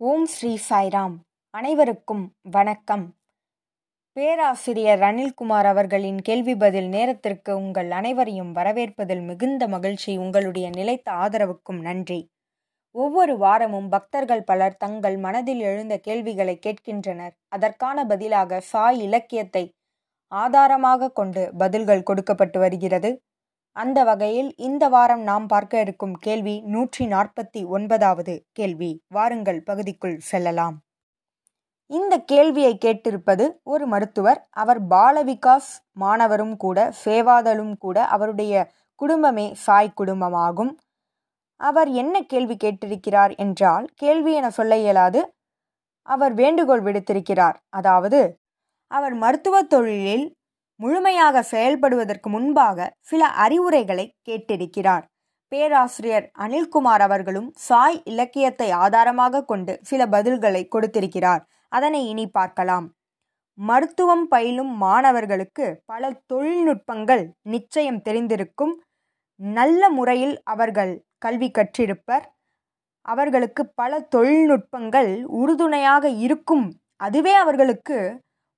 ஓம் ஸ்ரீ சாய்ராம். அனைவருக்கும் வணக்கம். பேராசிரியர் அனில்குமார் அவர்களின் கேள்வி பதில் நேரத்திற்கு உங்கள் அனைவரையும் வரவேற்பதில் மிகுந்த மகிழ்ச்சி உங்களுடைய நிலைத்த ஆதரவுக்கும் நன்றி. ஒவ்வொரு வாரமும் பக்தர்கள் பலர் தங்கள் மனதில் எழுந்த கேள்விகளை கேட்கின்றனர். அதற்கான பதிலாக சாய் இலக்கியத்தை ஆதாரமாக கொண்டு பதில்கள் கொடுக்கப்பட்டு வருகிறது. அந்த வகையில் இந்த வாரம் நாம் பார்க்க இருக்கும் கேள்வி நூற்றி நாற்பத்தி ஒன்பதாவது கேள்வி. வாருங்கள் பகுதிக்குள் செல்லலாம். இந்த கேள்வியை கேட்டிருப்பது ஒரு மருத்துவர். அவர் பாலவிகாஸ் மாணவரும் கூட சேவாதலும் கூட அவருடைய குடும்பமே சாய் குடும்பமாகும். அவர் என்ன கேள்வி கேட்டிருக்கிறார் என்றால் கேள்வி என சொல்ல இயலாது. அவர் வேண்டுகோள் விடுத்திருக்கிறார். அதாவது அவர் மருத்துவ தொழிலில் முழுமையாக செயல்படுவதற்கு முன்பாக சில அறிவுரைகளை கேட்டிருக்கிறார். பேராசிரியர் அனில்குமார் அவர்களும் சாய் இலக்கியத்தை ஆதாரமாக கொண்டு சில பதில்களை கொடுத்திருக்கிறார். அதனை இனி பார்க்கலாம். மருத்துவம் பயிலும் மாணவர்களுக்கு பல தொழில்நுட்பங்கள் நிச்சயம் தெரிந்திருக்கும். நல்ல முறையில் அவர்கள் கல்வி கற்றிருப்பர். அவர்களுக்கு பல தொழில்நுட்பங்கள் உறுதுணையாக இருக்கும். அதுவே அவர்களுக்கு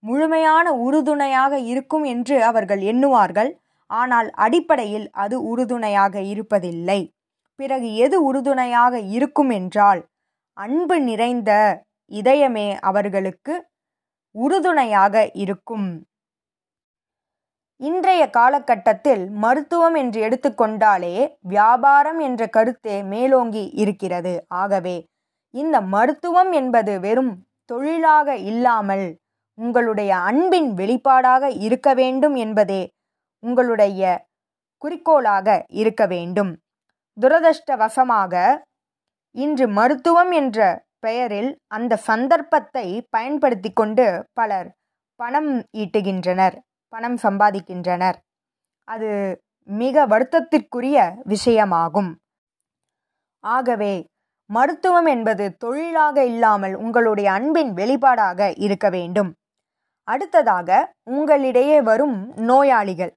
முழுமையான உறுதுணையாக இருக்கும் என்று அவர்கள் எண்ணுவார்கள். ஆனால் அடிப்படையில் அது உறுதுணையாக இருப்பதில்லை. பிறகு எது உறுதுணையாக இருக்கும் என்றால் அன்பு நிறைந்த இதயமே அவர்களுக்கு உறுதுணையாக இருக்கும். இன்றைய காலகட்டத்தில் மருத்துவம் என்று எடுத்துக்கொண்டாலே வியாபாரம் என்ற கருத்தே மேலோங்கி இருக்கிறது. ஆகவே இந்த மருத்துவம் என்பது வெறும் தொழிலாக இல்லாமல் உங்களுடைய அன்பின் வெளிப்பாடாக இருக்க வேண்டும் என்பதே உங்களுடைய குறிக்கோளாக இருக்க வேண்டும். துரதிருஷ்டவசமாக இன்று மருத்துவம் என்ற பெயரில் அந்த சந்தர்ப்பத்தை பயன்படுத்தி கொண்டு பலர் பணம் ஈட்டுகின்றனர் பணம் சம்பாதிக்கின்றனர். அது மிக வருத்தத்திற்குரிய விஷயமாகும். ஆகவே மருத்துவம் என்பது தொழிலாக இல்லாமல் உங்களுடைய அன்பின் வெளிப்பாடாக இருக்க வேண்டும். அடுத்ததாக உங்களிடையே வரும் நோயாளிகள்.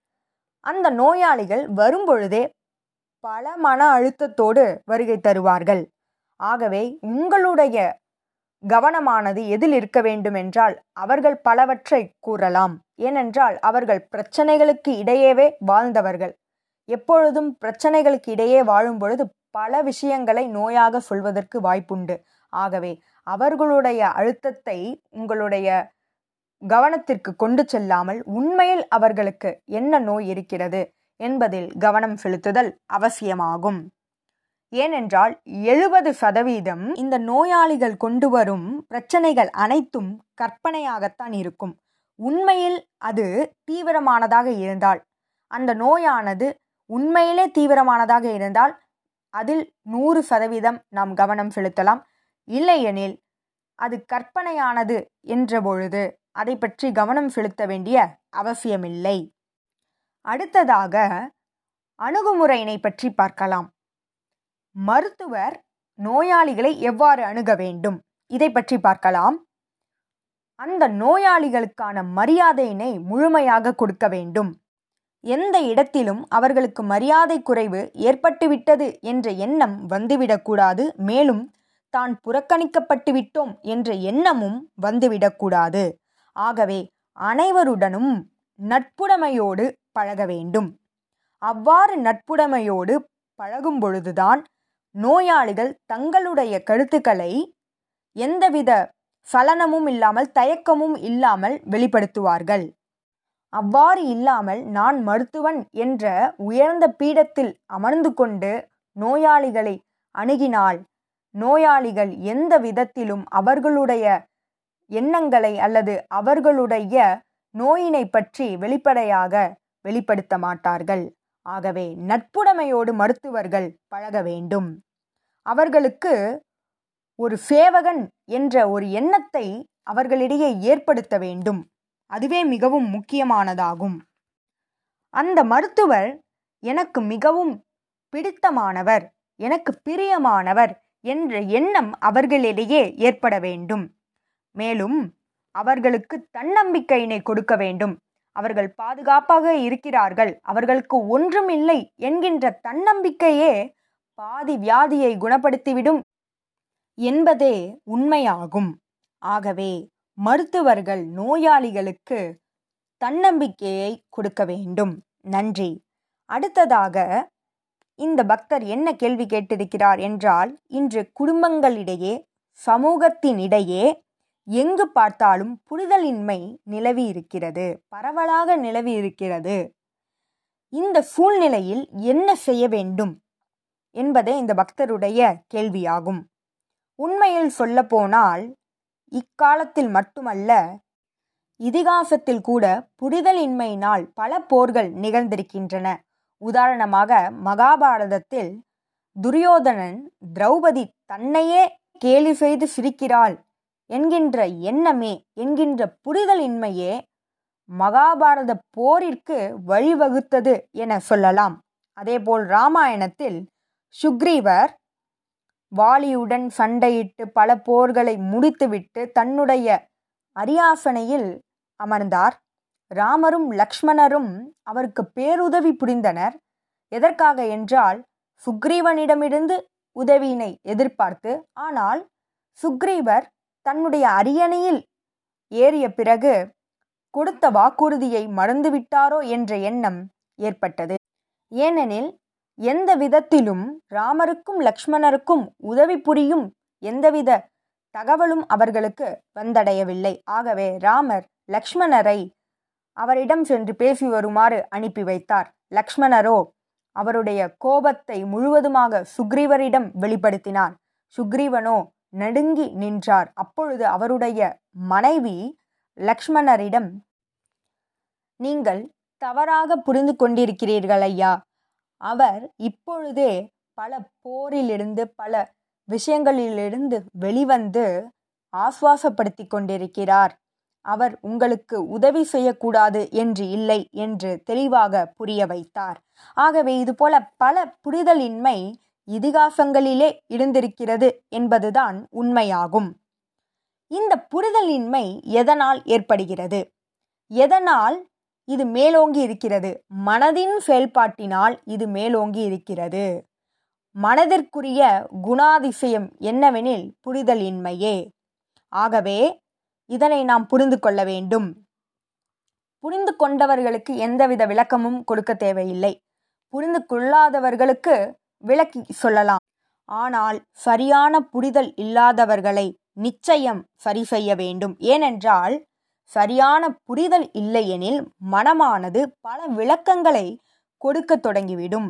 அந்த நோயாளிகள் வரும்பொழுதே பல மன அழுத்தத்தோடு வருகை தருவார்கள். ஆகவே உங்களுடைய கவனமானது எதில் இருக்க வேண்டும் என்றால் அவர்கள் பலவற்றை கூறலாம். ஏனென்றால் அவர்கள் பிரச்சனைகளுக்கு இடையேவே வாழ்ந்தவர்கள். எப்பொழுதும் பிரச்சனைகளுக்கு இடையே வாழும் பொழுது பல விஷயங்களை நோயாக சொல்வதற்கு வாய்ப்புண்டு. ஆகவே அவர்களுடைய அழுத்தத்தை உங்களுடைய கவனத்திற்கு கொண்டு செல்லாமல் உண்மையில் அவர்களுக்கு என்ன நோய் இருக்கிறது என்பதில் கவனம் செலுத்துதல் அவசியமாகும். ஏனென்றால் எழுபது சதவீதம் இந்த நோயாளிகள் கொண்டு வரும் பிரச்சனைகள் அனைத்தும் கற்பனையாகத்தான் இருக்கும். உண்மையில் அது தீவிரமானதாக இருந்தால் அந்த நோயானது உண்மையிலே தீவிரமானதாக இருந்தால் அதில் நூறு சதவீதம் நாம் கவனம் செலுத்தலாம். இல்லையெனில் அது கற்பனையானது என்ற பொழுது அதை பற்றி கவனம் செலுத்த வேண்டிய அவசியமில்லை. அடுத்ததாக அணுகுமுறையினை பற்றி பார்க்கலாம். மருத்துவர் நோயாளிகளை எவ்வாறு அணுக வேண்டும்? இதை பற்றி பார்க்கலாம். அந்த நோயாளிகளுக்கான மரியாதையினை முழுமையாக கொடுக்க வேண்டும். எந்த இடத்திலும் அவர்களுக்கு மரியாதை குறைவு ஏற்பட்டுவிட்டது என்ற எண்ணம் வந்துவிடக்கூடாது மேலும் தான் புறக்கணிக்கப்பட்டு விட்டோம் என்ற எண்ணமும் வந்துவிடக்கூடாது ஆகவே அனைவருடனும் நட்புடைமையோடு பழக வேண்டும். அவ்வாறு நட்புடைமையோடு பழகும் பொழுதுதான் நோயாளிகள் தங்களுடைய கருத்துக்களை எந்தவித சலனமும் இல்லாமல் தயக்கமும் இல்லாமல் வெளிப்படுத்துவார்கள். அவ்வாறு இல்லாமல் நான் மருத்துவன் என்ற உயர்ந்த பீடத்தில் அமர்ந்து கொண்டு நோயாளிகளை அணுகினால் நோயாளிகள் எந்த விதத்திலும் அவர்களுடைய எண்ணங்களை அல்லது அவர்களுடைய நோயினை பற்றி வெளிப்படையாக வெளிப்படுத்த மாட்டார்கள். ஆகவே நட்புடைமையோடு மருத்துவர்கள் பழக வேண்டும். அவர்களுக்கு ஒரு சேவகன் என்ற ஒரு எண்ணத்தை அவர்களிடையே ஏற்படுத்த வேண்டும். அதுவே மிகவும் முக்கியமானதாகும். அந்த மருத்துவர் எனக்கு மிகவும் பிடித்தமானவர் எனக்கு பிரியமானவர் என்ற எண்ணம் அவர்களிடையே ஏற்பட வேண்டும். மேலும் அவர்களுக்கு தன்னம்பிக்கையினை கொடுக்க வேண்டும். அவர்கள் பாதுகாப்பாக இருக்கிறார்கள். அவர்களுக்கு ஒன்றும் இல்லை என்கின்ற தன்னம்பிக்கையே பாதி வியாதியை குணப்படுத்திவிடும் என்பதே உண்மையாகும். ஆகவே மருத்துவர்கள் நோயாளிகளுக்கு தன்னம்பிக்கையை கொடுக்க வேண்டும். நன்றி. அடுத்ததாக இந்த பக்தர் என்ன கேள்வி கேட்டிருக்கிறார் என்றால் இன்று குடும்பங்களிடையே சமூகத்தினிடையே எங்கு பார்த்தாலும் புரிதலின்மை நிலவி இருக்கிறது பரவலாக நிலவி இருக்கிறது இந்த சூழ்நிலையில் என்ன செய்ய வேண்டும் என்பதே இந்த பக்தருடைய கேள்வியாகும். உண்மையில் சொல்லப்போனால் இக்காலத்தில் மட்டுமல்ல இதிகாசத்தில் கூட புரிதலின்மையினால் பல போர்கள் நிகழ்ந்திருக்கின்றன. உதாரணமாக மகாபாரதத்தில் துரியோதனன் திரௌபதி தன்னையே கேலி செய்து சிரிக்கிறாள். என்கின்ற எண்ணமே என்கின்ற புரிதலின்மையே மகாபாரத போரிற்கு வழிவகுத்தது என சொல்லலாம். அதேபோல் ராமாயணத்தில் சுக்ரீவர் வாலியுடன் சண்டையிட்டு பல போர்களை முடித்துவிட்டு தன்னுடைய அரியாசனையில் அமர்ந்தார். ராமரும் லக்ஷ்மணரும் அவருக்கு பேருதவி புரிந்தனர். எதற்காக என்றால் சுக்ரீவனிடமிருந்து உதவியினை எதிர்பார்த்து ஆனால் சுக்ரீவர் தன்னுடைய அரியணையில் ஏறிய பிறகு கொடுத்த வாக்குறுதியை மறந்துவிட்டாரோ என்ற எண்ணம் ஏற்பட்டது. ஏனெனில் எந்த விதத்திலும் ராமருக்கும் லக்ஷ்மணருக்கும் உதவி புரியும் எந்தவித தகவலும் அவர்களுக்கு வந்தடையவில்லை. ஆகவே ராமர் லக்ஷ்மணரை அவரிடம் சென்று பேசி வருமாறு அனுப்பி வைத்தார். லக்ஷ்மணரோ அவருடைய கோபத்தை முழுவதுமாக சுக்ரீவரிடம் வெளிப்படுத்தினார். சுக்ரீவனோ நடுங்கி நின்றார். அப்பொழுது அவருடைய மனைவி லக்ஷ்மணரிடம் நீங்கள் தவறாக புரிந்து கொண்டிருக்கிறீர்கள் ஐயா. அவர் இப்பொழுதே பல போரிலிருந்து பல விஷயங்களிலிருந்து வெளிவந்து ஆஸ்வாசப்படுத்தி கொண்டிருக்கிறார். அவர் உங்களுக்கு உதவி செய்யக்கூடாது என்று இல்லை என்று தெளிவாக புரிய வைத்தார். ஆகவே இதுபோல பல புரிதலின்மை இதிகாசங்களிலே இருந்திருக்கிறது என்பதுதான் உண்மையாகும். இந்த புரிதலின்மை எதனால் ஏற்படுகிறது? எதனால் இது மேலோங்கி இருக்கிறது? மனதின் செயல்பாட்டினால் இது மேலோங்கி இருக்கிறது. மனதிற்குரிய குணாதிசயம் என்னவெனில் புரிதலின்மையே. ஆகவே இதனை நாம் புரிந்து கொள்ள வேண்டும். புரிந்து கொண்டவர்களுக்கு எந்தவித விளக்கமும் கொடுக்க தேவையில்லை. புரிந்து கொள்ளாதவர்களுக்கு விளக்கி சொல்லலாம். ஆனால் சரியான புரிதல் இல்லாதவர்களை நிச்சயம் சரி செய்ய வேண்டும். ஏனென்றால் சரியான புரிதல் இல்லையெனில் மனமானது பல விளக்கங்களை கொடுக்க தொடங்கிவிடும்.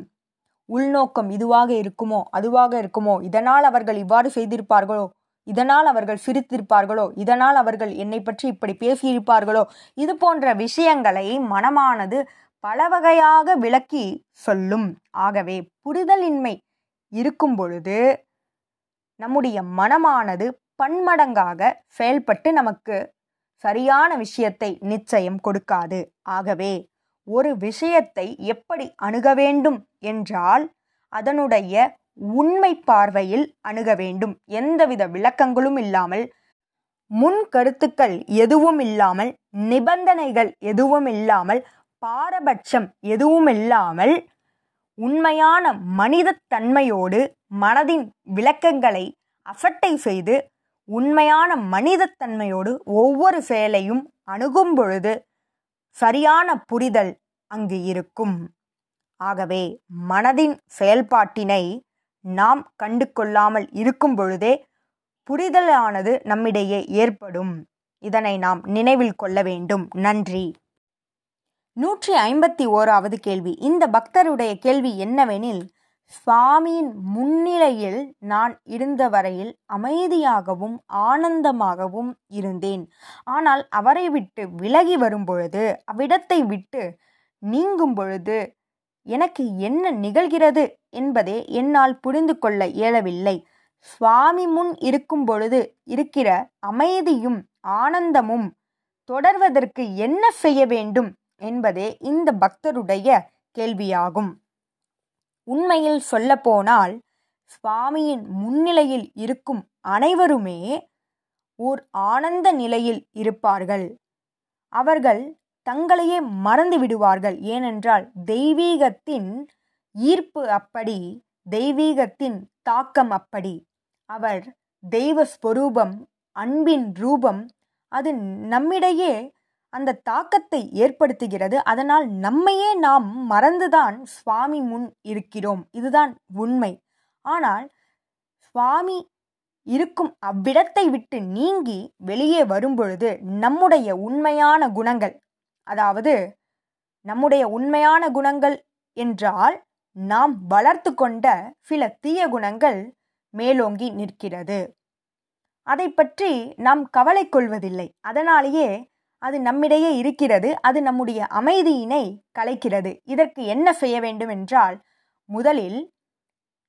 உள்நோக்கம் இதுவாக இருக்குமோ அதுவாக இருக்குமோ? இதனால் அவர்கள் இவ்வாறு செய்திருப்பார்களோ? இதனால் அவர்கள் சிரித்திருப்பார்களோ? இதனால் அவர்கள் என்னை பற்றி இப்படி பேசியிருப்பார்களோ? இது போன்ற விஷயங்களை மனமானது பல வகையாக விளக்கி சொல்லும். ஆகவே புரிதலின்மை இருக்கும் பொழுது நம்முடைய மனமானது பன்மடங்காக செயல்பட்டு நமக்கு சரியான விஷயத்தை நிச்சயம் கொடுக்காது. ஆகவே ஒரு விஷயத்தை எப்படி அணுக வேண்டும் என்றால் அதனுடைய உண்மை பார்வையில் அணுக வேண்டும். எந்தவித விளக்கங்களும் இல்லாமல் முன் கருத்துக்கள் எதுவும் இல்லாமல் நிபந்தனைகள் எதுவும் இல்லாமல் பாரபட்சம் எதுவும் இல்லாமல் உண்மையான மனிதத்தன்மையோடு மனதின் விளக்கங்களை அசட்டை செய்து உண்மையான மனிதத்தன்மையோடு ஒவ்வொரு செயலையும் அணுகும் பொழுது சரியான புரிதல் அங்கு இருக்கும். ஆகவே மனதின் செயல்பாட்டினை நாம் கண்டு கொள்ளாமல் இருக்கும் பொழுதே புரிதலானது நம்மிடையே ஏற்படும். இதனை நாம் நினைவில் கொள்ள வேண்டும். நன்றி. நூற்றி ஐம்பத்தி ஓராவது கேள்வி. இந்த பக்தருடைய கேள்வி என்னவெனில் சுவாமியின் முன்னிலையில் நான் இருந்த வரையில் அமைதியாகவும் ஆனந்தமாகவும் இருந்தேன். ஆனால் அவரை விட்டு விலகி வரும்பொழுது அவ்விடத்தை விட்டு நீங்கும் பொழுது எனக்கு என்ன நிகழ்கிறது என்பதே என்னால் புரிந்து கொள்ள இயலவில்லை. சுவாமி முன் இருக்கும் பொழுது இருக்கிற அமைதியும் ஆனந்தமும் தொடர்வதற்கு என்ன செய்ய வேண்டும் என்பதே இந்த பக்தருடைய கேள்வியாகும். உண்மையில் சொல்லப்போனால் சுவாமியின் முன்னிலையில் இருக்கும் அனைவருமே ஓர் ஆனந்த நிலையில் இருப்பார்கள். அவர்கள் தங்களையே மறந்து விடுவார்கள். ஏனென்றால் தெய்வீகத்தின் ஈர்ப்பு அப்படி தெய்வீகத்தின் தாக்கம் அப்படி. அவர் தெய்வ ஸ்வரூபம் அன்பின் ரூபம் அது நம்மிடையே அந்த தாக்கத்தை ஏற்படுத்துகிறது. அதனால் நம்மையே நாம் மறந்துதான் சுவாமி முன் இருக்கிறோம். இதுதான் உண்மை. ஆனால் சுவாமி இருக்கும் அவ்விடத்தை விட்டு நீங்கி வெளியே வரும்பொழுது நம்முடைய உண்மையான குணங்கள் அதாவது நம்முடைய உண்மையான குணங்கள் என்றால் நாம் வளர்த்து கொண்ட சில தீய குணங்கள் மேலோங்கி நிற்கிறது. அதை பற்றி நாம் கவலை கொள்வதில்லை. அதனாலேயே அது நம்மிடையே இருக்கிறது அது நம்முடைய அமைதியினை கலைக்கிறது. இதற்கு என்ன செய்ய வேண்டும் என்றால் முதலில்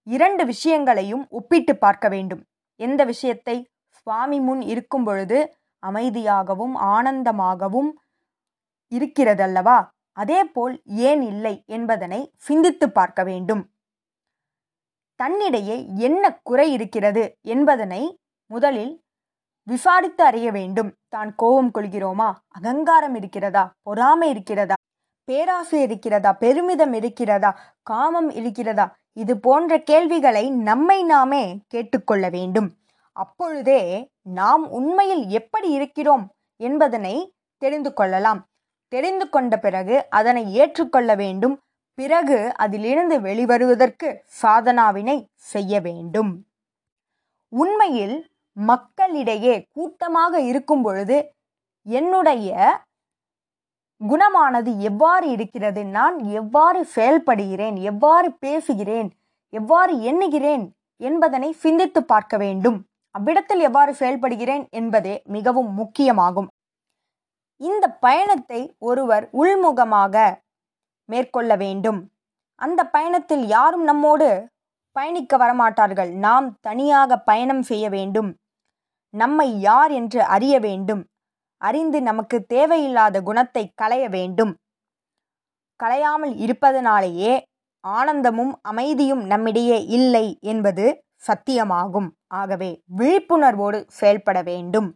இரண்டு விஷயங்களையும் ஒப்பிட்டு பார்க்க வேண்டும். எந்த விஷயத்தை? சுவாமி முன் இருக்கும் பொழுது அமைதியாகவும் ஆனந்தமாகவும் இருக்கிறதல்லவா? அதேபோல் ஏன் இல்லை என்பதனை சிந்தித்து பார்க்க வேண்டும். தன்னிடையே என்ன குறை இருக்கிறது என்பதனை முதலில் விசாரித்து அறிய வேண்டும். தான் கோபம் கொள்கிறோமா? அகங்காரம் இருக்கிறதா? பொறாமை இருக்கிறதா? பேராசை இருக்கிறதா? பெருமிதம் இருக்கிறதா? காமம் இருக்கிறதா? இது போன்ற கேள்விகளை நம்மை நாமே கேட்டுக்கொள்ள வேண்டும். அப்பொழுதே நாம் உண்மையில் எப்படி இருக்கிறோம் என்பதனை தெரிந்து கொள்ளலாம். தெரிந்து கொண்ட பிறகு அதனை ஏற்றுக்கொள்ள வேண்டும். பிறகு அதிலிருந்து வெளிவருவதற்கு சாதனாவினை செய்ய வேண்டும். உண்மையில் மக்களிடையே கூட்டமாக இருக்கும் பொழுது என்னுடைய குணமானது எவ்வாறு இருக்கிறது? நான் எவ்வாறு செயல்படுகிறேன் எவ்வாறு பேசுகிறேன்? எவ்வாறு எண்ணுகிறேன்? என்பதனை சிந்தித்து பார்க்க வேண்டும். அவ்விடத்தில் எவ்வாறு செயல்படுகிறேன் என்பதே மிகவும் முக்கியமாகும். இந்த பயணத்தை ஒருவர் உள்முகமாக மேற்கொள்ள வேண்டும். அந்த பயணத்தில் யாரும் நம்மோடு பயணிக்க வரமாட்டார்கள். நாம் தனியாக பயணம் செய்ய வேண்டும். நம்மை யார் என்று அறிய வேண்டும். அறிந்து நமக்கு தேவையில்லாத குணத்தை களைய வேண்டும். களையாமல் இருப்பதனாலேயே ஆனந்தமும் அமைதியும் நம்மிடையே இல்லை என்பது சத்தியமாகும். ஆகவே விழிப்புணர்வோடு செயல்பட வேண்டும்.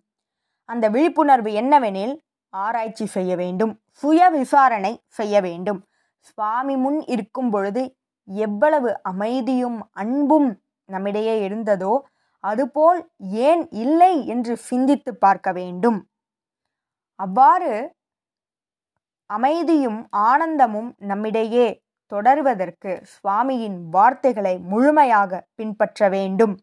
அந்த விழிப்புணர்வு என்னவெனில் ஆராய்ச்சி செய்ய வேண்டும். சுய விசாரணை செய்ய வேண்டும். சுவாமி முன் இருக்கும் பொழுது எவ்வளவு அமைதியும் அன்பும் நம்மிடையே இருந்ததோ அதுபோல் ஏன் இல்லை என்று சிந்தித்து பார்க்க வேண்டும். அவ்வாறு அமைதியும் ஆனந்தமும் நம்மிடையே தொடர்வதற்கு சுவாமியின் வார்த்தைகளை முழுமையாக பின்பற்ற வேண்டும்.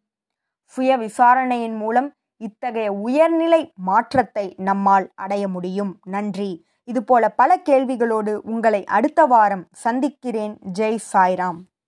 சுய விசாரணையின் மூலம் இத்தகைய உயர்நிலை மாற்றத்தை நம்மால் அடைய முடியும். நன்றி. இதுபோல பல கேள்விகளோடு உங்களை அடுத்த வாரம் சந்திக்கிறேன். ஜெய் சாய்ராம்.